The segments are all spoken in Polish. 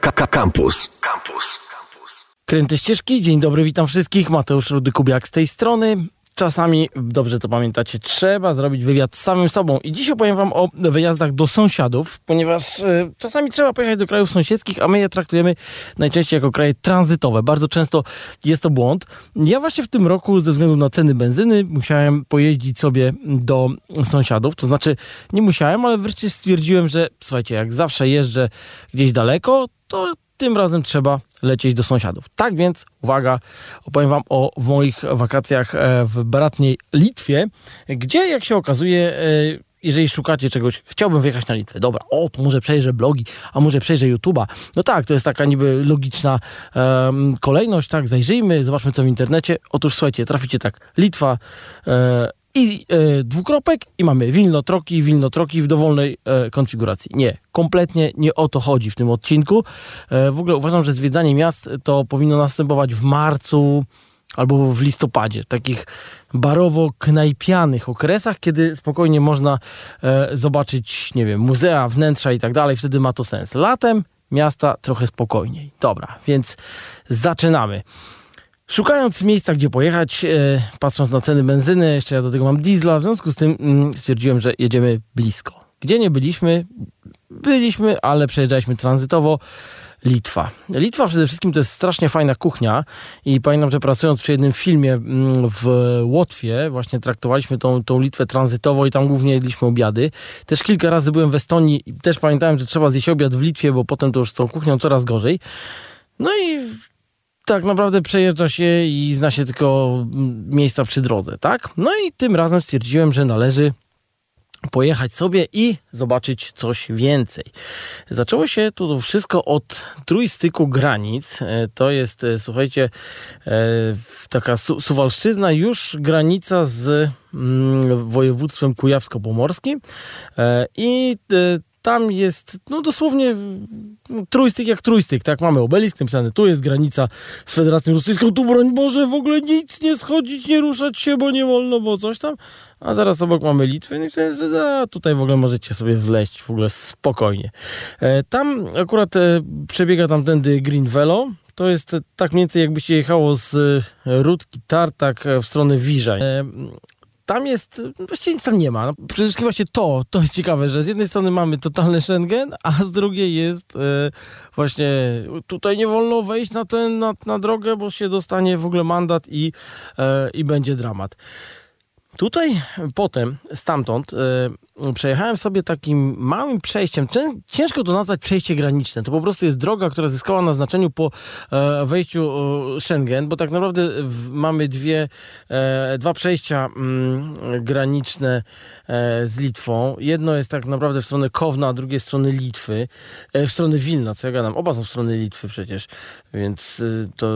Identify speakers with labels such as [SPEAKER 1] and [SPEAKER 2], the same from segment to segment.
[SPEAKER 1] Campus. Campus.
[SPEAKER 2] Kręte ścieżki, dzień dobry, witam wszystkich. Mateusz Rudy-Kubiak z tej strony. Czasami, dobrze to pamiętacie, trzeba zrobić wywiad z samym sobą. I dziś opowiem wam o wyjazdach do sąsiadów, ponieważ e, czasami trzeba pojechać do krajów sąsiedzkich, a my je traktujemy najczęściej jako kraje tranzytowe. Bardzo często jest to błąd. Ja właśnie w tym roku ze względu na ceny benzyny musiałem pojeździć sobie do sąsiadów. To znaczy nie musiałem, ale wreszcie stwierdziłem, że słuchajcie, jak zawsze jeżdżę gdzieś daleko, to tym razem trzeba lecieć do sąsiadów. Tak więc, uwaga, opowiem Wam o moich wakacjach e, w bratniej Litwie, gdzie, jak się okazuje, e, jeżeli szukacie czegoś, chciałbym wyjechać na Litwę. Dobra, o, to może przejrzę blogi, a może przejrzę YouTube'a. No tak, to jest taka niby logiczna um, kolejność, tak, zajrzyjmy, zobaczmy co w internecie. Otóż słuchajcie, traficie tak, Litwa, e, i e, dwukropek i mamy Wilno Troki, Wilno Troki w dowolnej e, konfiguracji. Nie, kompletnie nie o to chodzi w tym odcinku. E, w ogóle uważam, że zwiedzanie miast to powinno następować w marcu albo w listopadzie, takich barowo-knajpianych okresach, kiedy spokojnie można e, zobaczyć, nie wiem, muzea, wnętrza i tak dalej, wtedy ma to sens. Latem miasta trochę spokojniej. Dobra, więc zaczynamy. Szukając miejsca, gdzie pojechać, e, patrząc na ceny benzyny, jeszcze ja do tego mam diesla, w związku z tym mm, stwierdziłem, że jedziemy blisko. Gdzie nie byliśmy? Byliśmy, ale przejeżdżaliśmy tranzytowo. Litwa. Litwa przede wszystkim to jest strasznie fajna kuchnia i pamiętam, że pracując przy jednym filmie mm, w Łotwie, właśnie traktowaliśmy tą, tą Litwę tranzytowo i tam głównie jedliśmy obiady. Też kilka razy byłem w Estonii i też pamiętałem, że trzeba zjeść obiad w Litwie, bo potem to już z tą kuchnią coraz gorzej. No i tak naprawdę przejeżdża się i zna się tylko miejsca przy drodze, tak? No i tym razem stwierdziłem, że należy pojechać sobie i zobaczyć coś więcej. Zaczęło się to wszystko od trójstyku granic. E, to jest, e, słuchajcie, e, taka Suwalszczyzna, już granica z mm, województwem kujawsko-pomorskim i tam jest no dosłownie no, trójstyk jak trójstyk, tak? Mamy obelisk napisany, tu jest granica z Federacją Rosyjską, tu broń Boże, w ogóle nic nie schodzić, nie ruszać się, bo nie wolno, bo coś tam. A zaraz obok mamy Litwę no i wtedy, a tutaj w ogóle możecie sobie wleść w ogóle spokojnie. E, tam akurat e, przebiega tamtędy Green Velo, to jest tak mniej więcej jakbyście jechało z e, Rudki Tartak w stronę Wiża. Tam jest, właściwie nic tam nie ma. No, przede wszystkim właśnie to, to jest ciekawe, że z jednej strony mamy totalny Schengen, a z drugiej jest e, właśnie tutaj nie wolno wejść na, ten, na, na drogę, bo się dostanie w ogóle mandat i, e, i będzie dramat. Tutaj potem, stamtąd, e, przejechałem sobie takim małym przejściem. Ciężko to nazwać przejście graniczne. To po prostu jest droga, która zyskała na znaczeniu po e, wejściu e, Schengen, bo tak naprawdę mamy dwie, e, dwa przejścia mm, graniczne z Litwą. Jedno jest tak naprawdę w stronę Kowna, a drugie w stronę Litwy. W stronę Wilna, co ja gadam. Oba są w stronę Litwy przecież, więc to,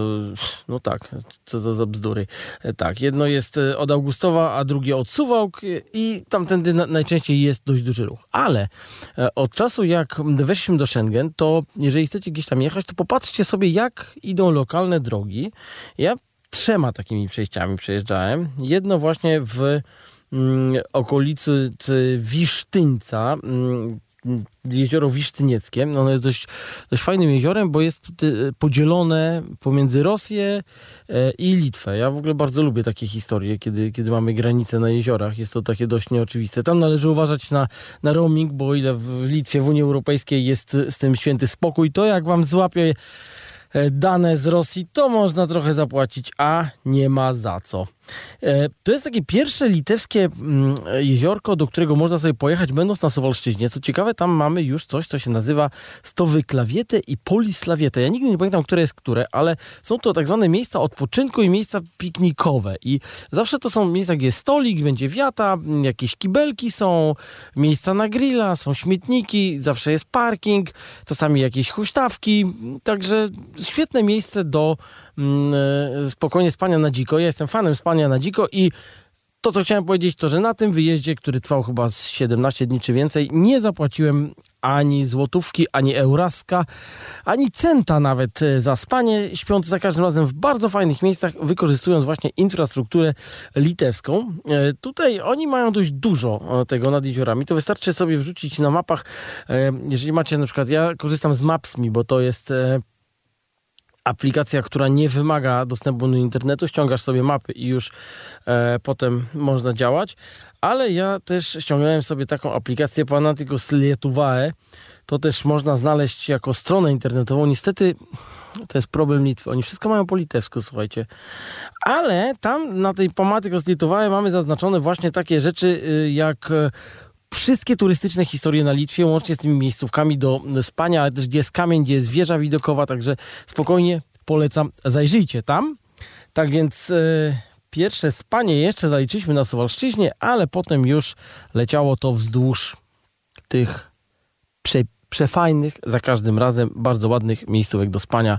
[SPEAKER 2] no tak, to, to za bzdury. tak, jedno jest od Augustowa, a drugie od Suwałk i tamtędy na, najczęściej jest dość duży ruch. Ale e, od czasu jak weszliśmy do Schengen, to jeżeli chcecie gdzieś tam jechać, to popatrzcie sobie jak idą lokalne drogi. Ja trzema takimi przejściami przejeżdżałem. Jedno właśnie w mm, okolicy Wisztyńca, mm, jezioro Wisztynieckie. Ono jest dość, dość fajnym jeziorem, bo jest podzielone pomiędzy Rosję e, i Litwę. Ja w ogóle bardzo lubię takie historie, kiedy, kiedy mamy granice na jeziorach. Jest to takie dość nieoczywiste. Tam należy uważać na, na roaming, bo o ile w Litwie, w Unii Europejskiej jest z tym święty spokój, to jak wam złapie e, dane z Rosji, to można trochę zapłacić, a nie ma za co. E, to jest takie pierwsze litewskie mm, jeziorko, do którego można sobie pojechać, będąc na Sowolszczyźnie. Co ciekawe, tam mamy już coś, co się nazywa Stowy Klawietę i Polislawietę. Ja nigdy nie pamiętam, które jest które, ale są to tak zwane miejsca odpoczynku i miejsca piknikowe. I zawsze to są miejsca, gdzie jest stolik, będzie wiata, jakieś kibelki są, miejsca na grilla, są śmietniki, zawsze jest parking, czasami jakieś huśtawki. Także świetne miejsce do spokojnie spania na dziko. Ja jestem fanem spania na dziko i to, co chciałem powiedzieć, to, że na tym wyjeździe, który trwał chyba 17 dni czy więcej, nie zapłaciłem ani złotówki, ani euraska, ani centa nawet e, za spanie, śpiąc za każdym razem w bardzo fajnych miejscach, wykorzystując właśnie infrastrukturę litewską. E, tutaj oni mają dość dużo e, tego nad jeziorami. To wystarczy sobie wrzucić na mapach, jeżeli macie na przykład, ja korzystam z Maps.me, bo to jest aplikacja, która nie wymaga dostępu do internetu, ściągasz sobie mapy i już e, potem można działać. Ale ja też ściągnąłem sobie taką aplikację Panaticus Lietuvae. To też można znaleźć jako stronę internetową. Niestety to jest problem Litwy. Oni wszystko mają po litewsku, słuchajcie. Ale tam na tej Panaticus Lietuvae mamy zaznaczone właśnie takie rzeczy y, jak wszystkie turystyczne historie na Litwie, łącznie z tymi miejscówkami do spania, ale też gdzie jest kamień, gdzie jest wieża widokowa, także spokojnie polecam, zajrzyjcie tam. Tak więc e, pierwsze spanie jeszcze zaliczyliśmy na Suwalszczyźnie, ale potem już leciało to wzdłuż tych prze, przefajnych, za każdym razem bardzo ładnych miejscówek do spania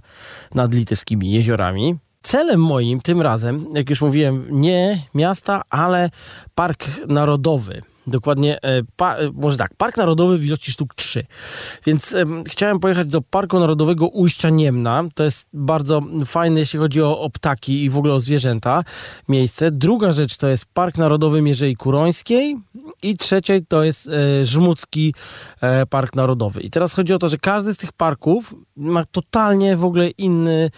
[SPEAKER 2] nad litewskimi jeziorami. Celem moim tym razem, jak już mówiłem, nie miasta, ale park narodowy. Dokładnie, e, pa, e, może tak, Park Narodowy w ilości sztuk 3. Więc chciałem pojechać do Parku Narodowego Ujścia Niemna. To jest bardzo fajne, jeśli chodzi o, o ptaki i w ogóle o zwierzęta miejsce. Druga rzecz to jest Park Narodowy Mierzei Kurońskiej i trzeciej to jest e, Żmudzki e, Park Narodowy. I teraz chodzi o to, że każdy z tych parków ma totalnie w ogóle inny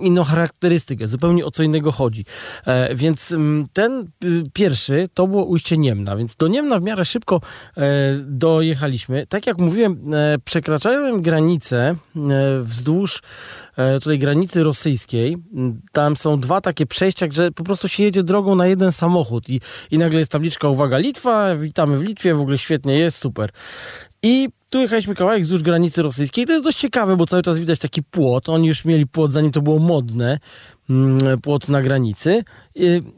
[SPEAKER 2] inną charakterystykę, zupełnie o co innego chodzi. E, więc mm, ten y, pierwszy to było ujście Niemna, więc do Niemna w miarę szybko e, dojechaliśmy. Tak jak mówiłem, e, przekraczałem granicę wzdłuż tutaj granicy rosyjskiej. Tam są dwa takie przejścia, że po prostu się jedzie drogą na jeden samochód i, i nagle jest tabliczka uwaga Litwa, witamy w Litwie, w ogóle świetnie jest, super. I tu jechaliśmy kawałek wzdłuż granicy rosyjskiej. To jest dość ciekawe, bo cały czas widać taki płot. Oni już mieli płot, zanim to było modne. Mm, płot na granicy.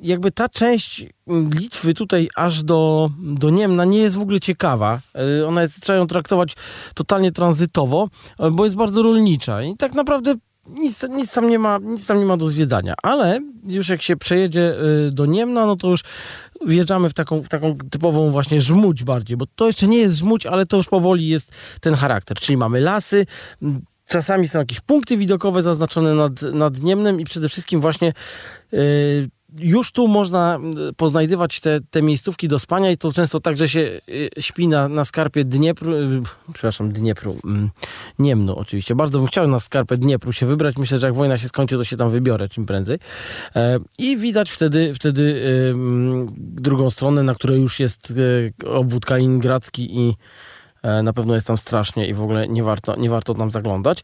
[SPEAKER 2] Jakby ta część Litwy tutaj aż do, do Niemna nie jest w ogóle ciekawa. Y, ona jest, trzeba ją traktować totalnie tranzytowo, bo jest bardzo rolnicza. I tak naprawdę nic, nic, tam nie ma, nic tam nie ma do zwiedzania, ale już jak się przejedzie y, do Niemna, no to już wjeżdżamy w taką, w taką typową właśnie żmudź bardziej, bo to jeszcze nie jest żmudź, ale to już powoli jest ten charakter, czyli mamy lasy, czasami są jakieś punkty widokowe zaznaczone nad, nad Niemnem i przede wszystkim właśnie yy, już tu można poznajdywać te, te miejscówki do spania i to często tak, że się y, śpi na, na skarpie Dniepru, y, przepraszam, Dniepru, mm, Niemnu oczywiście. Bardzo bym chciał na skarpę Dniepru się wybrać. Myślę, że jak wojna się skończy, to się tam wybiorę czym prędzej. E, I widać wtedy, wtedy y, mm, drugą stronę, na której już jest obwód kaliningradzki i e, na pewno jest tam strasznie i w ogóle nie warto, nie warto tam zaglądać.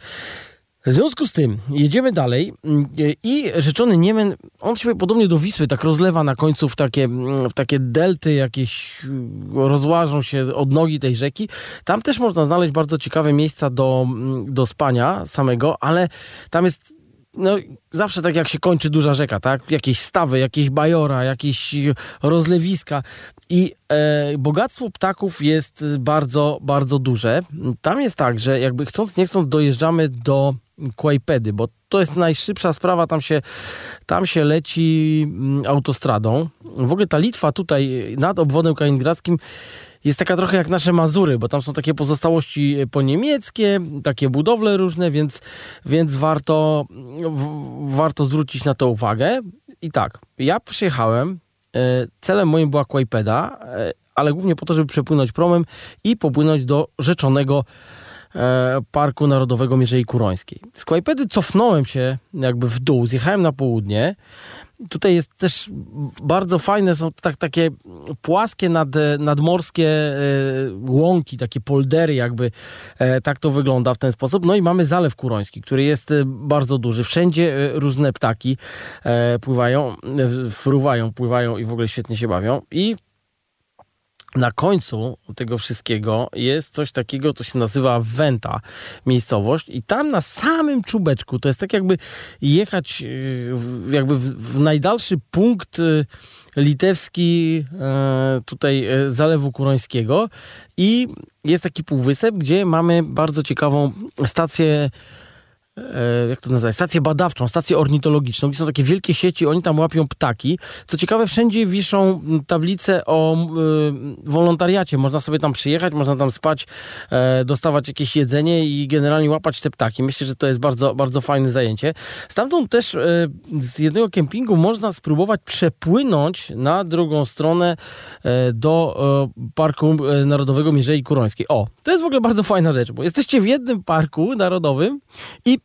[SPEAKER 2] W związku z tym jedziemy dalej mm, i rzeczony Niemen, on się podobnie do Wisły tak rozlewa na końcu w takie, mm, w takie delty, jakieś mm, rozłażą się od nogi tej rzeki. Tam też można znaleźć bardzo ciekawe miejsca do, do spania samego, ale tam jest no, zawsze tak jak się kończy duża rzeka, tak? Jakieś stawy, jakieś bajora, jakieś rozlewiska i e, bogactwo ptaków jest bardzo, bardzo duże. Tam jest tak, że jakby chcąc, nie chcąc dojeżdżamy do Kłajpedy, bo to jest najszybsza sprawa, tam się, tam się leci mm, autostradą. W ogóle ta Litwa tutaj nad obwodem kaliningradzkim jest taka trochę jak nasze Mazury, bo tam są takie pozostałości poniemieckie, takie budowle różne, więc, więc warto, warto zwrócić na to uwagę. I tak, ja przyjechałem, e, celem moim była Kłajpeda, e, ale głównie po to, żeby przepłynąć promem i popłynąć do rzeczonego E, Parku Narodowego Mierzei Kurońskiej. Z Kłajpedy cofnąłem się jakby w dół, zjechałem na południe. Tutaj jest też bardzo fajne, są tak, takie płaskie nad, nadmorskie e, łąki, takie poldery jakby, e, tak to wygląda w ten sposób. No i mamy Zalew Kuroński, który jest bardzo duży. Wszędzie różne ptaki pływają, fruwają, pływają i w ogóle świetnie się bawią. I na końcu tego wszystkiego jest coś takiego, co się nazywa Wenta, miejscowość. I tam na samym czubeczku, to jest tak jakby jechać y, jakby w najdalszy punkt y, litewski e, tutaj e, Zalewu Kurońskiego. I jest taki półwysep, gdzie mamy bardzo ciekawą stację jak to nazwać, stację badawczą, stację ornitologiczną, gdzie są takie wielkie sieci, oni tam łapią ptaki. Co ciekawe, wszędzie wiszą tablice o y, wolontariacie. Można sobie tam przyjechać, można tam spać, e, dostawać jakieś jedzenie i generalnie łapać te ptaki. Myślę, że to jest bardzo, bardzo fajne zajęcie. Stamtąd też e, z jednego kempingu można spróbować przepłynąć na drugą stronę e, do e, Parku Narodowego Mierzei Kurońskiej. O, to jest w ogóle bardzo fajna rzecz, bo jesteście w jednym parku narodowym i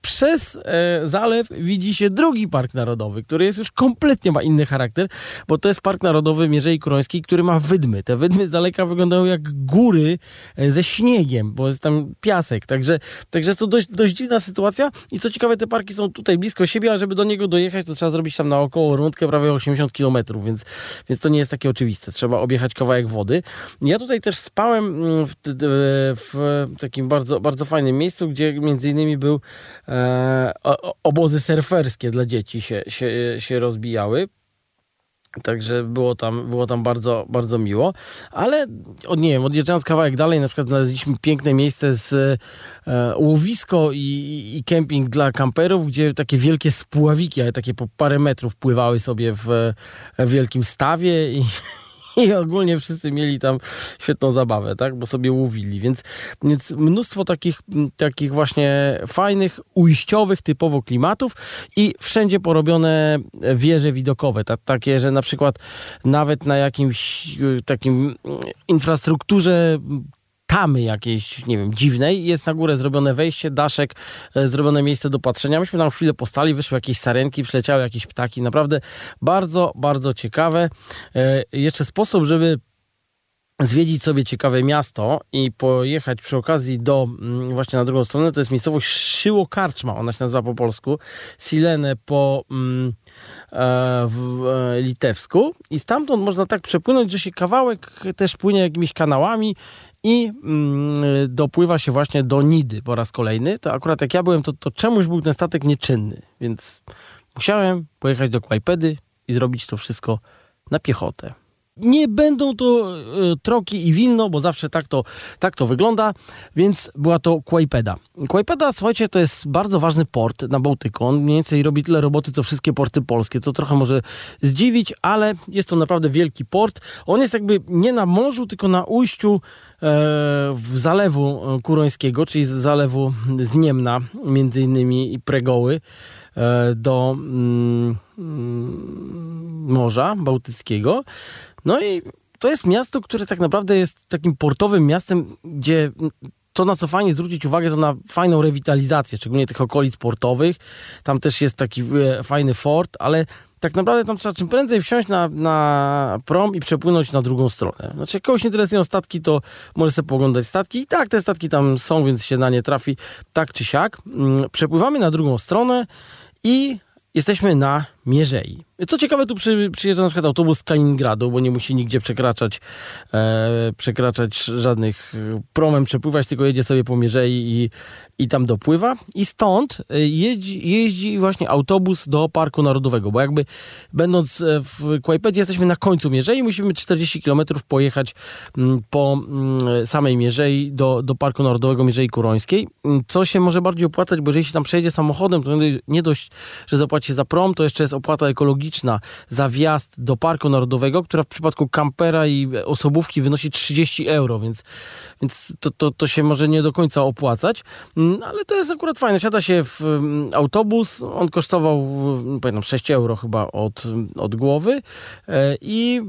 [SPEAKER 2] przez e, zalew widzi się drugi park narodowy, który jest już kompletnie ma inny charakter, bo to jest Park Narodowy Mierzei Kurońskiej, który ma wydmy. Te wydmy z daleka wyglądają jak góry e, ze śniegiem, bo jest tam piasek. Także, także jest to dość, dość dziwna sytuacja i co ciekawe, te parki są tutaj blisko siebie, a żeby do niego dojechać, to trzeba zrobić tam naokoło rundkę prawie 80 km, więc, więc to nie jest takie oczywiste. Trzeba objechać kawałek wody. Ja tutaj też spałem mm, w, w takim bardzo, bardzo fajnym miejscu, gdzie między innymi był e, obozy surferskie dla dzieci się, się, się rozbijały. Także było tam, było tam bardzo, bardzo miło. Ale od, nie wiem, odjeżdżając kawałek dalej, na przykład znaleźliśmy piękne miejsce z e, łowisko i, i kemping dla kamperów, gdzie takie wielkie spławiki, ale takie po parę metrów pływały sobie w, w wielkim stawie i i ogólnie wszyscy mieli tam świetną zabawę, tak, bo sobie łowili, więc, więc mnóstwo takich, takich właśnie fajnych, ujściowych typowo klimatów i wszędzie porobione wieże widokowe, tak, takie, że na przykład nawet na jakimś takim infrastrukturze tamy jakiejś, nie wiem, dziwnej. Jest na górę zrobione wejście, daszek, e, zrobione miejsce do patrzenia. Myśmy tam chwilę postali, wyszły jakieś sarenki, przyleciały jakieś ptaki. Naprawdę bardzo, bardzo ciekawe. E, jeszcze sposób, żeby zwiedzić sobie ciekawe miasto i pojechać przy okazji do mm, właśnie na drugą stronę, to jest miejscowość Szyło Karczma, ona się nazywa po polsku, Silene po mm, e, w e, litewsku i stamtąd można tak przepłynąć, że się kawałek też płynie jakimiś kanałami i mm, dopływa się właśnie do Nidy po raz kolejny. To akurat jak ja byłem, to, to czemuś był ten statek nieczynny, więc musiałem pojechać do Kłajpedy i zrobić to wszystko na piechotę. Nie będą to e, Troki i Wilno, bo zawsze tak to, tak to wygląda, więc była to Kłajpeda. Kłajpeda, słuchajcie, to jest bardzo ważny port na Bałtyku. On mniej więcej robi tyle roboty, co wszystkie porty polskie. To trochę może zdziwić, ale jest to naprawdę wielki port. On jest jakby nie na morzu, tylko na ujściu e, w zalewu kurońskiego, czyli z zalewu z Niemna, między innymi i Pregoły e, do mm, Morza Bałtyckiego. No i to jest miasto, które tak naprawdę jest takim portowym miastem, gdzie to, na co fajnie zwrócić uwagę, to na fajną rewitalizację, szczególnie tych okolic portowych. Tam też jest taki e, fajny fort, ale tak naprawdę tam trzeba czym prędzej wsiąść na, na prom i przepłynąć na drugą stronę. Znaczy, jak kogoś interesują statki, to może sobie poglądać statki. I tak, te statki tam są, więc się na nie trafi tak czy siak. Mm, przepływamy na drugą stronę i jesteśmy na Mierzei. Co ciekawe, tu przy, przyjeżdża na przykład autobus z Kaliningradu, bo nie musi nigdzie przekraczać, e, przekraczać żadnych e, promem, przepływać, tylko jedzie sobie po Mierzei i, i tam dopływa. I stąd e, jeździ, jeździ właśnie autobus do Parku Narodowego, bo jakby będąc e, w Kłajpedzie jesteśmy na końcu Mierzei, musimy 40 km pojechać m, po m, samej Mierzei do, do Parku Narodowego Mierzei Kurońskiej, co się może bardziej opłacać, bo jeżeli się tam przejdzie samochodem, to nie dość, że zapłaci za prom, to jeszcze jest opłata ekologiczna za wjazd do Parku Narodowego, która w przypadku kampera i osobówki wynosi 30 euro, więc, więc to, to, to się może nie do końca opłacać, mm, ale to jest akurat fajne. Wsiada się w mm, autobus, on kosztował, mm, pamiętam, 6 euro chyba od, od głowy. E, i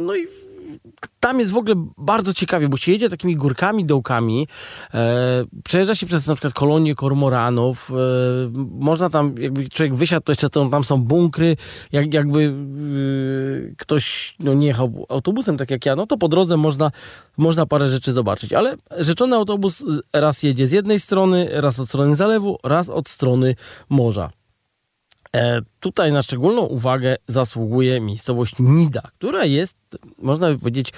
[SPEAKER 2] no i tam jest w ogóle bardzo ciekawie, bo się jedzie takimi górkami, dołkami, e, przejeżdża się przez na przykład kolonie kormoranów, e, można tam, jakby człowiek wysiadł, to jeszcze to, tam są bunkry, jak, jakby e, ktoś no, nie jechał autobusem, tak jak ja, no to po drodze można, można parę rzeczy zobaczyć, ale rzeczony autobus raz jedzie z jednej strony, raz od strony zalewu, raz od strony morza. E, tutaj na szczególną uwagę zasługuje miejscowość Nida, która jest, można by powiedzieć,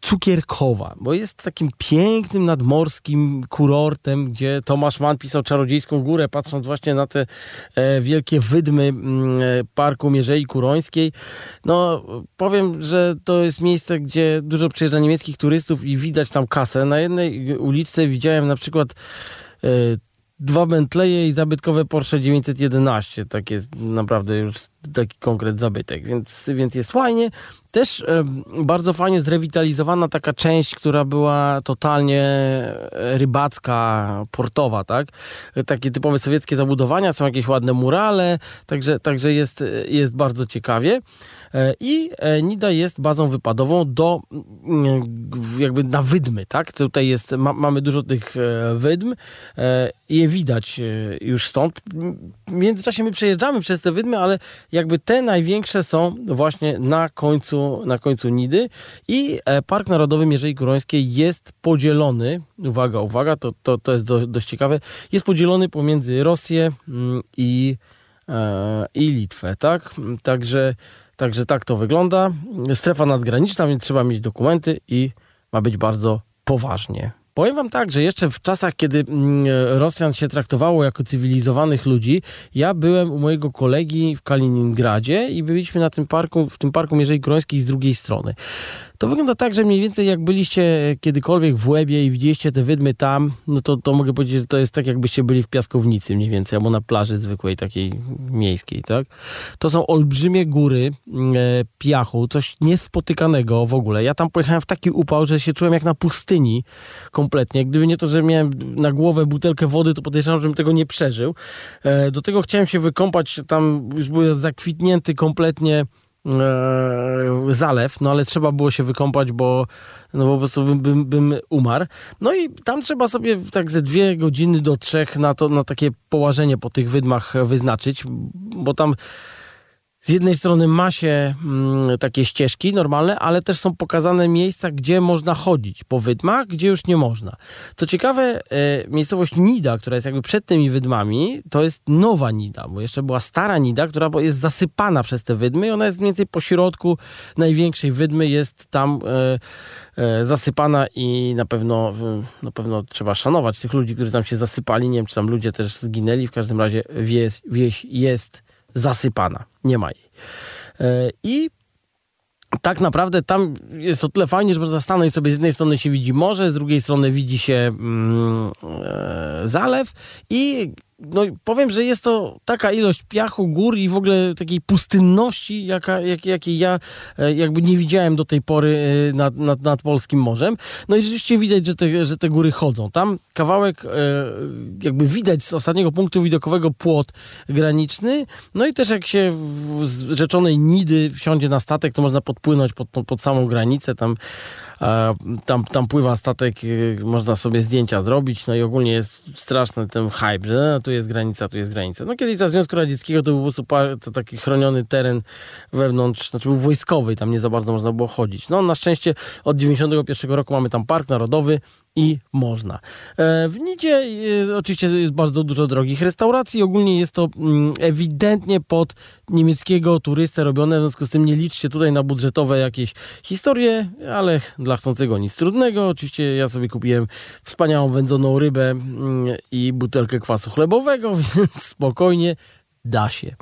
[SPEAKER 2] cukierkowa, bo jest takim pięknym nadmorskim kurortem, gdzie Tomasz Mann pisał Czarodziejską Górę, patrząc właśnie na te e, wielkie wydmy mm, e, Parku Mierzei Kurońskiej. No, powiem, że to jest miejsce, gdzie dużo przyjeżdża niemieckich turystów i widać tam kasę. Na jednej ulicy widziałem na przykład dwa Bentleye i zabytkowe Porsche 911. Takie naprawdę już taki konkret zabytek, więc, więc jest fajnie. Też e, bardzo fajnie zrewitalizowana taka część, która była totalnie rybacka, portowa, tak? Takie typowe sowieckie zabudowania, są jakieś ładne murale, także, także jest, jest bardzo ciekawie. E, I e, Nida jest bazą wypadową do mm, jakby na wydmy, tak? Tutaj jest, ma, mamy dużo tych e, wydm je widać już stąd. W międzyczasie my przejeżdżamy przez te wydmy, ale jakby te największe są właśnie na końcu, na końcu Nidy i Park Narodowy Mierzei Kurońskiej jest podzielony, uwaga, uwaga, to, to, to jest do, dość ciekawe, jest podzielony pomiędzy Rosję mm, i, i Litwę, tak? Także Także tak to wygląda. Strefa nadgraniczna, więc trzeba mieć dokumenty i ma być bardzo poważnie. Powiem wam tak, że jeszcze w czasach, kiedy mm, Rosjan się traktowało jako cywilizowanych ludzi, ja byłem u mojego kolegi w Kaliningradzie i byliśmy na tym parku, w tym parku Mierzei Krońskiej z drugiej strony. To wygląda tak, że mniej więcej jak byliście kiedykolwiek w Łebie i widzieliście te wydmy tam, no to, to mogę powiedzieć, że to jest tak jakbyście byli w piaskownicy mniej więcej, albo na plaży zwykłej, takiej miejskiej, tak? To są olbrzymie góry e, piachu, coś niespotykanego w ogóle. Ja tam pojechałem w taki upał, że się czułem jak na pustyni kompletnie. Gdyby nie to, że miałem na głowę butelkę wody, to podejrzewam, żebym tego nie przeżył. E, do tego chciałem się wykąpać, tam już byłem zakwitnięty kompletnie zalew, no ale trzeba było się wykąpać, bo no po prostu bym, bym, bym, umarł. No i tam trzeba sobie tak ze dwie godziny do trzech na, to, na takie połażenie po tych wydmach wyznaczyć, bo tam z jednej strony ma się mm, takie ścieżki normalne, ale też są pokazane miejsca, gdzie można chodzić po wydmach, gdzie już nie można. Co ciekawe, e, miejscowość Nida, która jest jakby przed tymi wydmami, to jest nowa Nida, bo jeszcze była stara Nida, która jest zasypana przez te wydmy i ona jest mniej więcej po środku największej wydmy, jest tam e, e, zasypana i na pewno, na pewno trzeba szanować tych ludzi, którzy tam się zasypali. Nie wiem, czy tam ludzie też zginęli. W każdym razie wieś, wieś jest zasypana. Nie ma jej. E, I tak naprawdę tam jest o tyle fajnie, że można stanąć sobie z jednej strony się widzi morze, z drugiej strony widzi się mm, e, zalew i no, powiem, że jest to taka ilość piachu, gór i w ogóle takiej pustynności, jaka, jak, jakiej ja e, jakby nie widziałem do tej pory e, nad, nad, nad Polskim Morzem. No i rzeczywiście widać, że te, że te góry chodzą. Tam kawałek e, jakby widać z ostatniego punktu widokowego płot graniczny. No i też jak się z rzeczonej Nidy wsiądzie na statek, to można podpłynąć pod, pod samą granicę. Tam tam, tam pływa statek, można sobie zdjęcia zrobić, no i ogólnie jest straszny ten hype, że tu jest granica, tu jest granica. No kiedyś za Związku Radzieckiego to był po prostu taki chroniony teren wewnątrz, znaczy był wojskowy, tam nie za bardzo można było chodzić. No na szczęście od 91 roku mamy tam Park Narodowy, i można. E, w Nidzie e, oczywiście jest bardzo dużo drogich restauracji. Ogólnie jest to mm, ewidentnie pod niemieckiego turystę robione, w związku z tym nie liczcie tutaj na budżetowe jakieś historie, ale dla chcącego nic trudnego. Oczywiście ja sobie kupiłem wspaniałą wędzoną rybę mm, i butelkę kwasu chlebowego, więc spokojnie da się.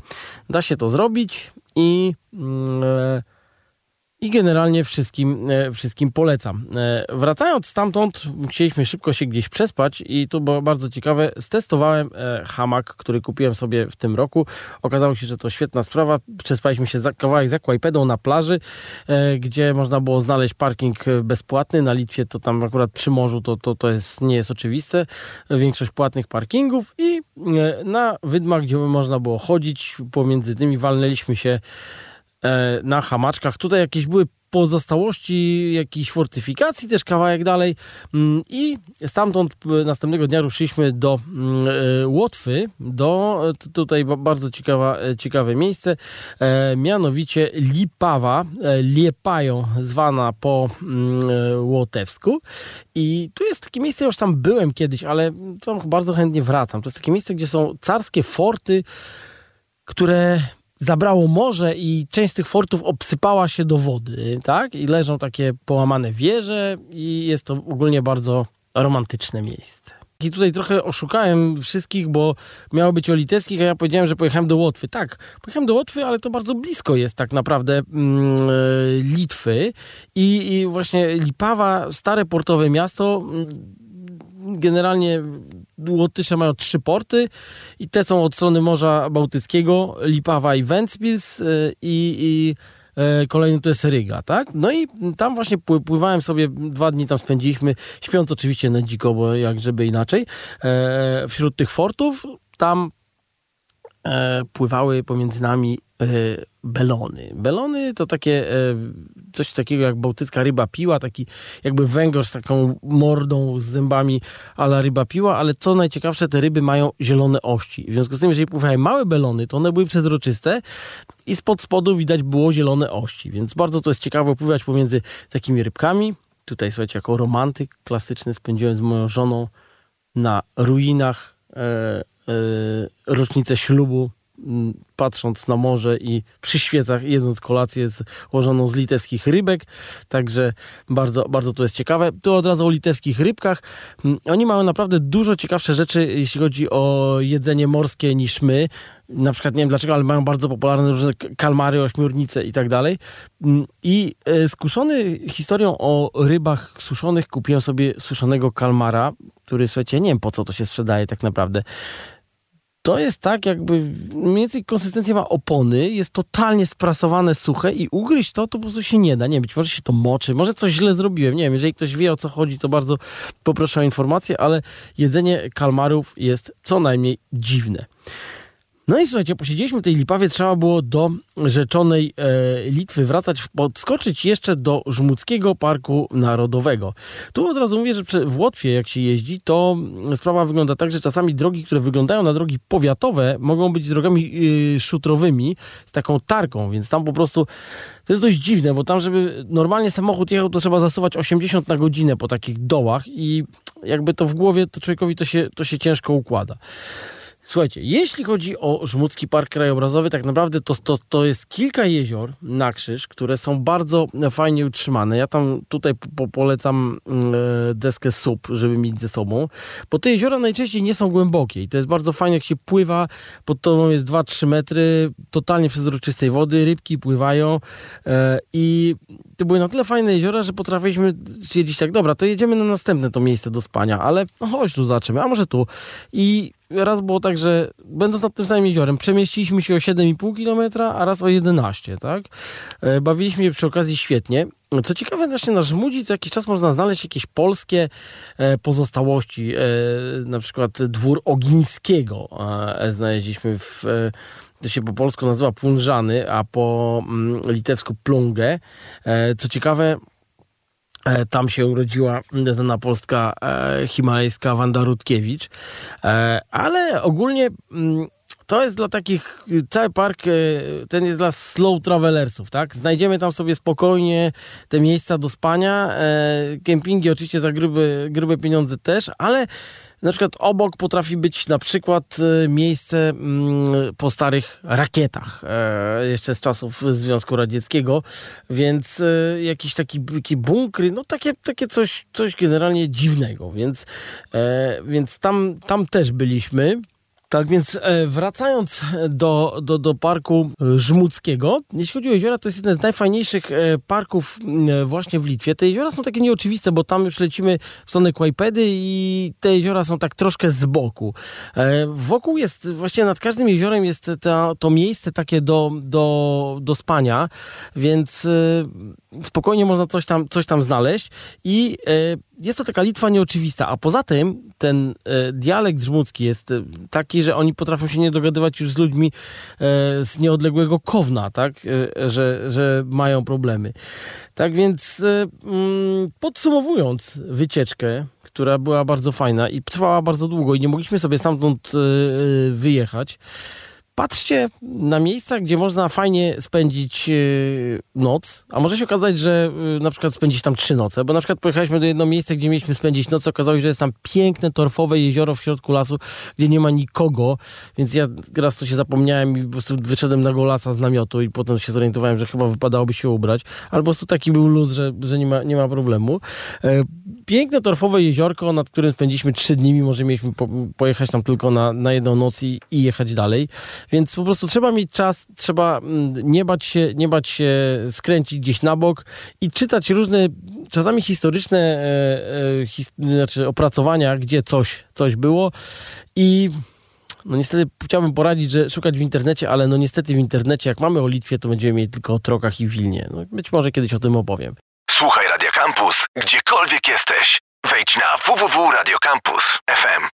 [SPEAKER 2] Da się to zrobić i... E, i generalnie wszystkim, e, wszystkim polecam. E, wracając stamtąd, chcieliśmy szybko się gdzieś przespać i to było bardzo ciekawe. Stestowałem e, hamak, który kupiłem sobie w tym roku. Okazało się, że to świetna sprawa. Przespaliśmy się za kawałek za Kłajpedą na plaży, gdzie można było znaleźć parking bezpłatny. Na Litwie to tam akurat przy morzu to, to, to jest, nie jest oczywiste. Większość płatnych parkingów i na wydmach, gdzie można było chodzić, pomiędzy tymi walnęliśmy się na hamaczkach. Tutaj jakieś były pozostałości jakiejś fortyfikacji, też kawałek dalej mm, i stamtąd następnego dnia ruszyliśmy do mm, e, Łotwy, do tutaj bardzo ciekawa, e, ciekawe miejsce, mianowicie Lipawa, Liepają zwana po mm, łotewsku i tu jest takie miejsce, już tam byłem kiedyś, ale tam bardzo chętnie wracam. To jest takie miejsce, gdzie są carskie forty, które zabrało morze i część z tych fortów obsypała się do wody, tak? I leżą takie połamane wieże i jest to ogólnie bardzo romantyczne miejsce. I tutaj trochę oszukałem wszystkich, bo miało być o litewskich, a ja powiedziałem, że pojechałem do Łotwy. Tak, pojechałem do Łotwy, ale to bardzo blisko jest tak naprawdę mm, e, Litwy. I, I, właśnie Lipawa, stare portowe miasto, mm, generalnie Łotysze mają trzy porty i te są od strony Morza Bałtyckiego, Lipawa i Ventspils y, i, i e, kolejny to jest Ryga, tak? No i tam właśnie pływałem sobie, dwa dni tam spędziliśmy, śpiąc oczywiście na dziko, bo jak żeby inaczej, e, wśród tych fortów, tam e, pływały pomiędzy nami belony. Belony to takie coś takiego jak bałtycka ryba piła, taki jakby węgorz z taką mordą, z zębami ala ryba piła, ale co najciekawsze, te ryby mają zielone ości. W związku z tym, jeżeli pływają małe belony, to one były przezroczyste i spod spodu widać było zielone ości, więc bardzo to jest ciekawe pływać pomiędzy takimi rybkami. Tutaj, słuchajcie, jako romantyk klasyczny spędziłem z moją żoną na ruinach e, e, rocznicę ślubu patrząc na morze i przy świecach jedząc kolację złożoną z litewskich rybek. Także bardzo, bardzo to jest ciekawe. Tu od razu o litewskich rybkach. Oni mają naprawdę dużo ciekawsze rzeczy, jeśli chodzi o jedzenie morskie niż my. Na przykład, nie wiem dlaczego, ale mają bardzo popularne różne kalmary, ośmiornice i tak dalej. I e, skuszony historią o rybach suszonych kupiłem sobie suszonego kalmara, który, słuchajcie, nie wiem po co to się sprzedaje tak naprawdę to jest tak, jakby mniej więcej konsystencja ma opony, jest totalnie sprasowane, suche i ugryźć to, to po prostu się nie da. Nie być może się to moczy, może coś źle zrobiłem. Nie wiem, jeżeli ktoś wie o co chodzi, to bardzo poproszę o informację, ale jedzenie kalmarów jest co najmniej dziwne. No i słuchajcie, posiedzieliśmy tej Lipawie, trzeba było do rzeczonej e, Litwy wracać, podskoczyć jeszcze do Żmudzkiego Parku Narodowego. Tu od razu mówię, że w Łotwie jak się jeździ, to sprawa wygląda tak, że czasami drogi, które wyglądają na drogi powiatowe, mogą być drogami y, szutrowymi z taką tarką, więc tam po prostu to jest dość dziwne, bo tam, żeby normalnie samochód jechał, to trzeba zasuwać 80 na godzinę po takich dołach i jakby to w głowie, to człowiekowi to się, to się ciężko układa. Słuchajcie, jeśli chodzi o Żmudzki Park Krajobrazowy, tak naprawdę to, to, to jest kilka jezior na krzyż, które są bardzo fajnie utrzymane. Ja tam tutaj po, polecam e, deskę SUP, żeby mieć ze sobą, bo te jeziora najczęściej nie są głębokie i to jest bardzo fajnie, jak się pływa, pod tobą jest 2-3 metry, totalnie przezroczystej wody, rybki pływają e, i to były na tyle fajne jeziora, że potrafiliśmy stwierdzić tak, dobra, to jedziemy na następne to miejsce do spania, ale no chodź tu zobaczymy, a może tu. I raz było tak, że będąc nad tym samym jeziorem, przemieściliśmy się o 7,5 km, a raz o 11, tak? E, bawiliśmy się przy okazji świetnie. Co ciekawe, właśnie na Żmudzi co jakiś czas można znaleźć jakieś polskie e, pozostałości, e, na przykład dwór Ogińskiego znaleźliśmy w to się po polsku nazywa Punżany, a po mm, litewsku Plungę. Co ciekawe, tam się urodziła znana polska e, himalajska Wanda Rutkiewicz. E, ale ogólnie mm, to jest dla takich, cały park e, ten jest dla slow travelersów, tak? Znajdziemy tam sobie spokojnie te miejsca do spania. E, kempingi oczywiście za grube, grube pieniądze też, ale na przykład obok potrafi być na przykład e, miejsce mm, po starych rakietach, e, jeszcze z czasów Związku Radzieckiego, więc e, jakiś taki, taki bunkry, no takie, takie coś, coś generalnie dziwnego, więc, więc tam, tam też byliśmy. Tak więc e, wracając do, do, do parku Żmudzkiego, jeśli chodzi o jeziora, to jest jeden z najfajniejszych e, parków e, właśnie w Litwie. Te jeziora są takie nieoczywiste, bo tam już lecimy w stronę Kłajpedy i te jeziora są tak troszkę z boku. Wokół jest, właśnie nad każdym jeziorem jest to miejsce takie do, do, do spania, więc spokojnie można coś tam, coś tam znaleźć. I jest to taka Litwa nieoczywista, a poza tym ten e, dialekt żmudzki jest e, taki, że oni potrafią się nie dogadywać już z ludźmi e, z nieodległego Kowna, tak, e, że, że mają problemy. Tak więc e, mm, podsumowując wycieczkę, która była bardzo fajna i trwała bardzo długo i nie mogliśmy sobie stamtąd e, wyjechać, patrzcie na miejsca, gdzie można fajnie spędzić yy, noc, a może się okazać, że yy, na przykład spędzić tam trzy noce, bo na przykład pojechaliśmy do jednego miejsca, gdzie mieliśmy spędzić noc, okazało się, że jest tam piękne, torfowe jezioro w środku lasu, gdzie nie ma nikogo, więc ja raz to się zapomniałem i po prostu wyszedłem na golasa z namiotu i potem się zorientowałem, że chyba wypadałoby się ubrać, ale po prostu taki był luz, że, że nie, ma, nie ma problemu. E, piękne, torfowe jeziorko, nad którym spędziliśmy trzy dni, mimo że mieliśmy po, pojechać tam tylko na, na jedną noc i, i jechać dalej. Więc po prostu trzeba mieć czas, trzeba mm, nie bać się, nie bać się skręcić gdzieś na bok i czytać różne, czasami historyczne e, e, his, znaczy opracowania, gdzie coś, coś było i no niestety chciałbym poradzić, że szukać w internecie, ale no niestety w internecie, jak mamy o Litwie, to będziemy mieli tylko o Trokach i Wilnie. No, być może kiedyś o tym opowiem.
[SPEAKER 1] Słuchaj Radio Campus, gdziekolwiek jesteś. Wejdź na www.radiocampus.fm.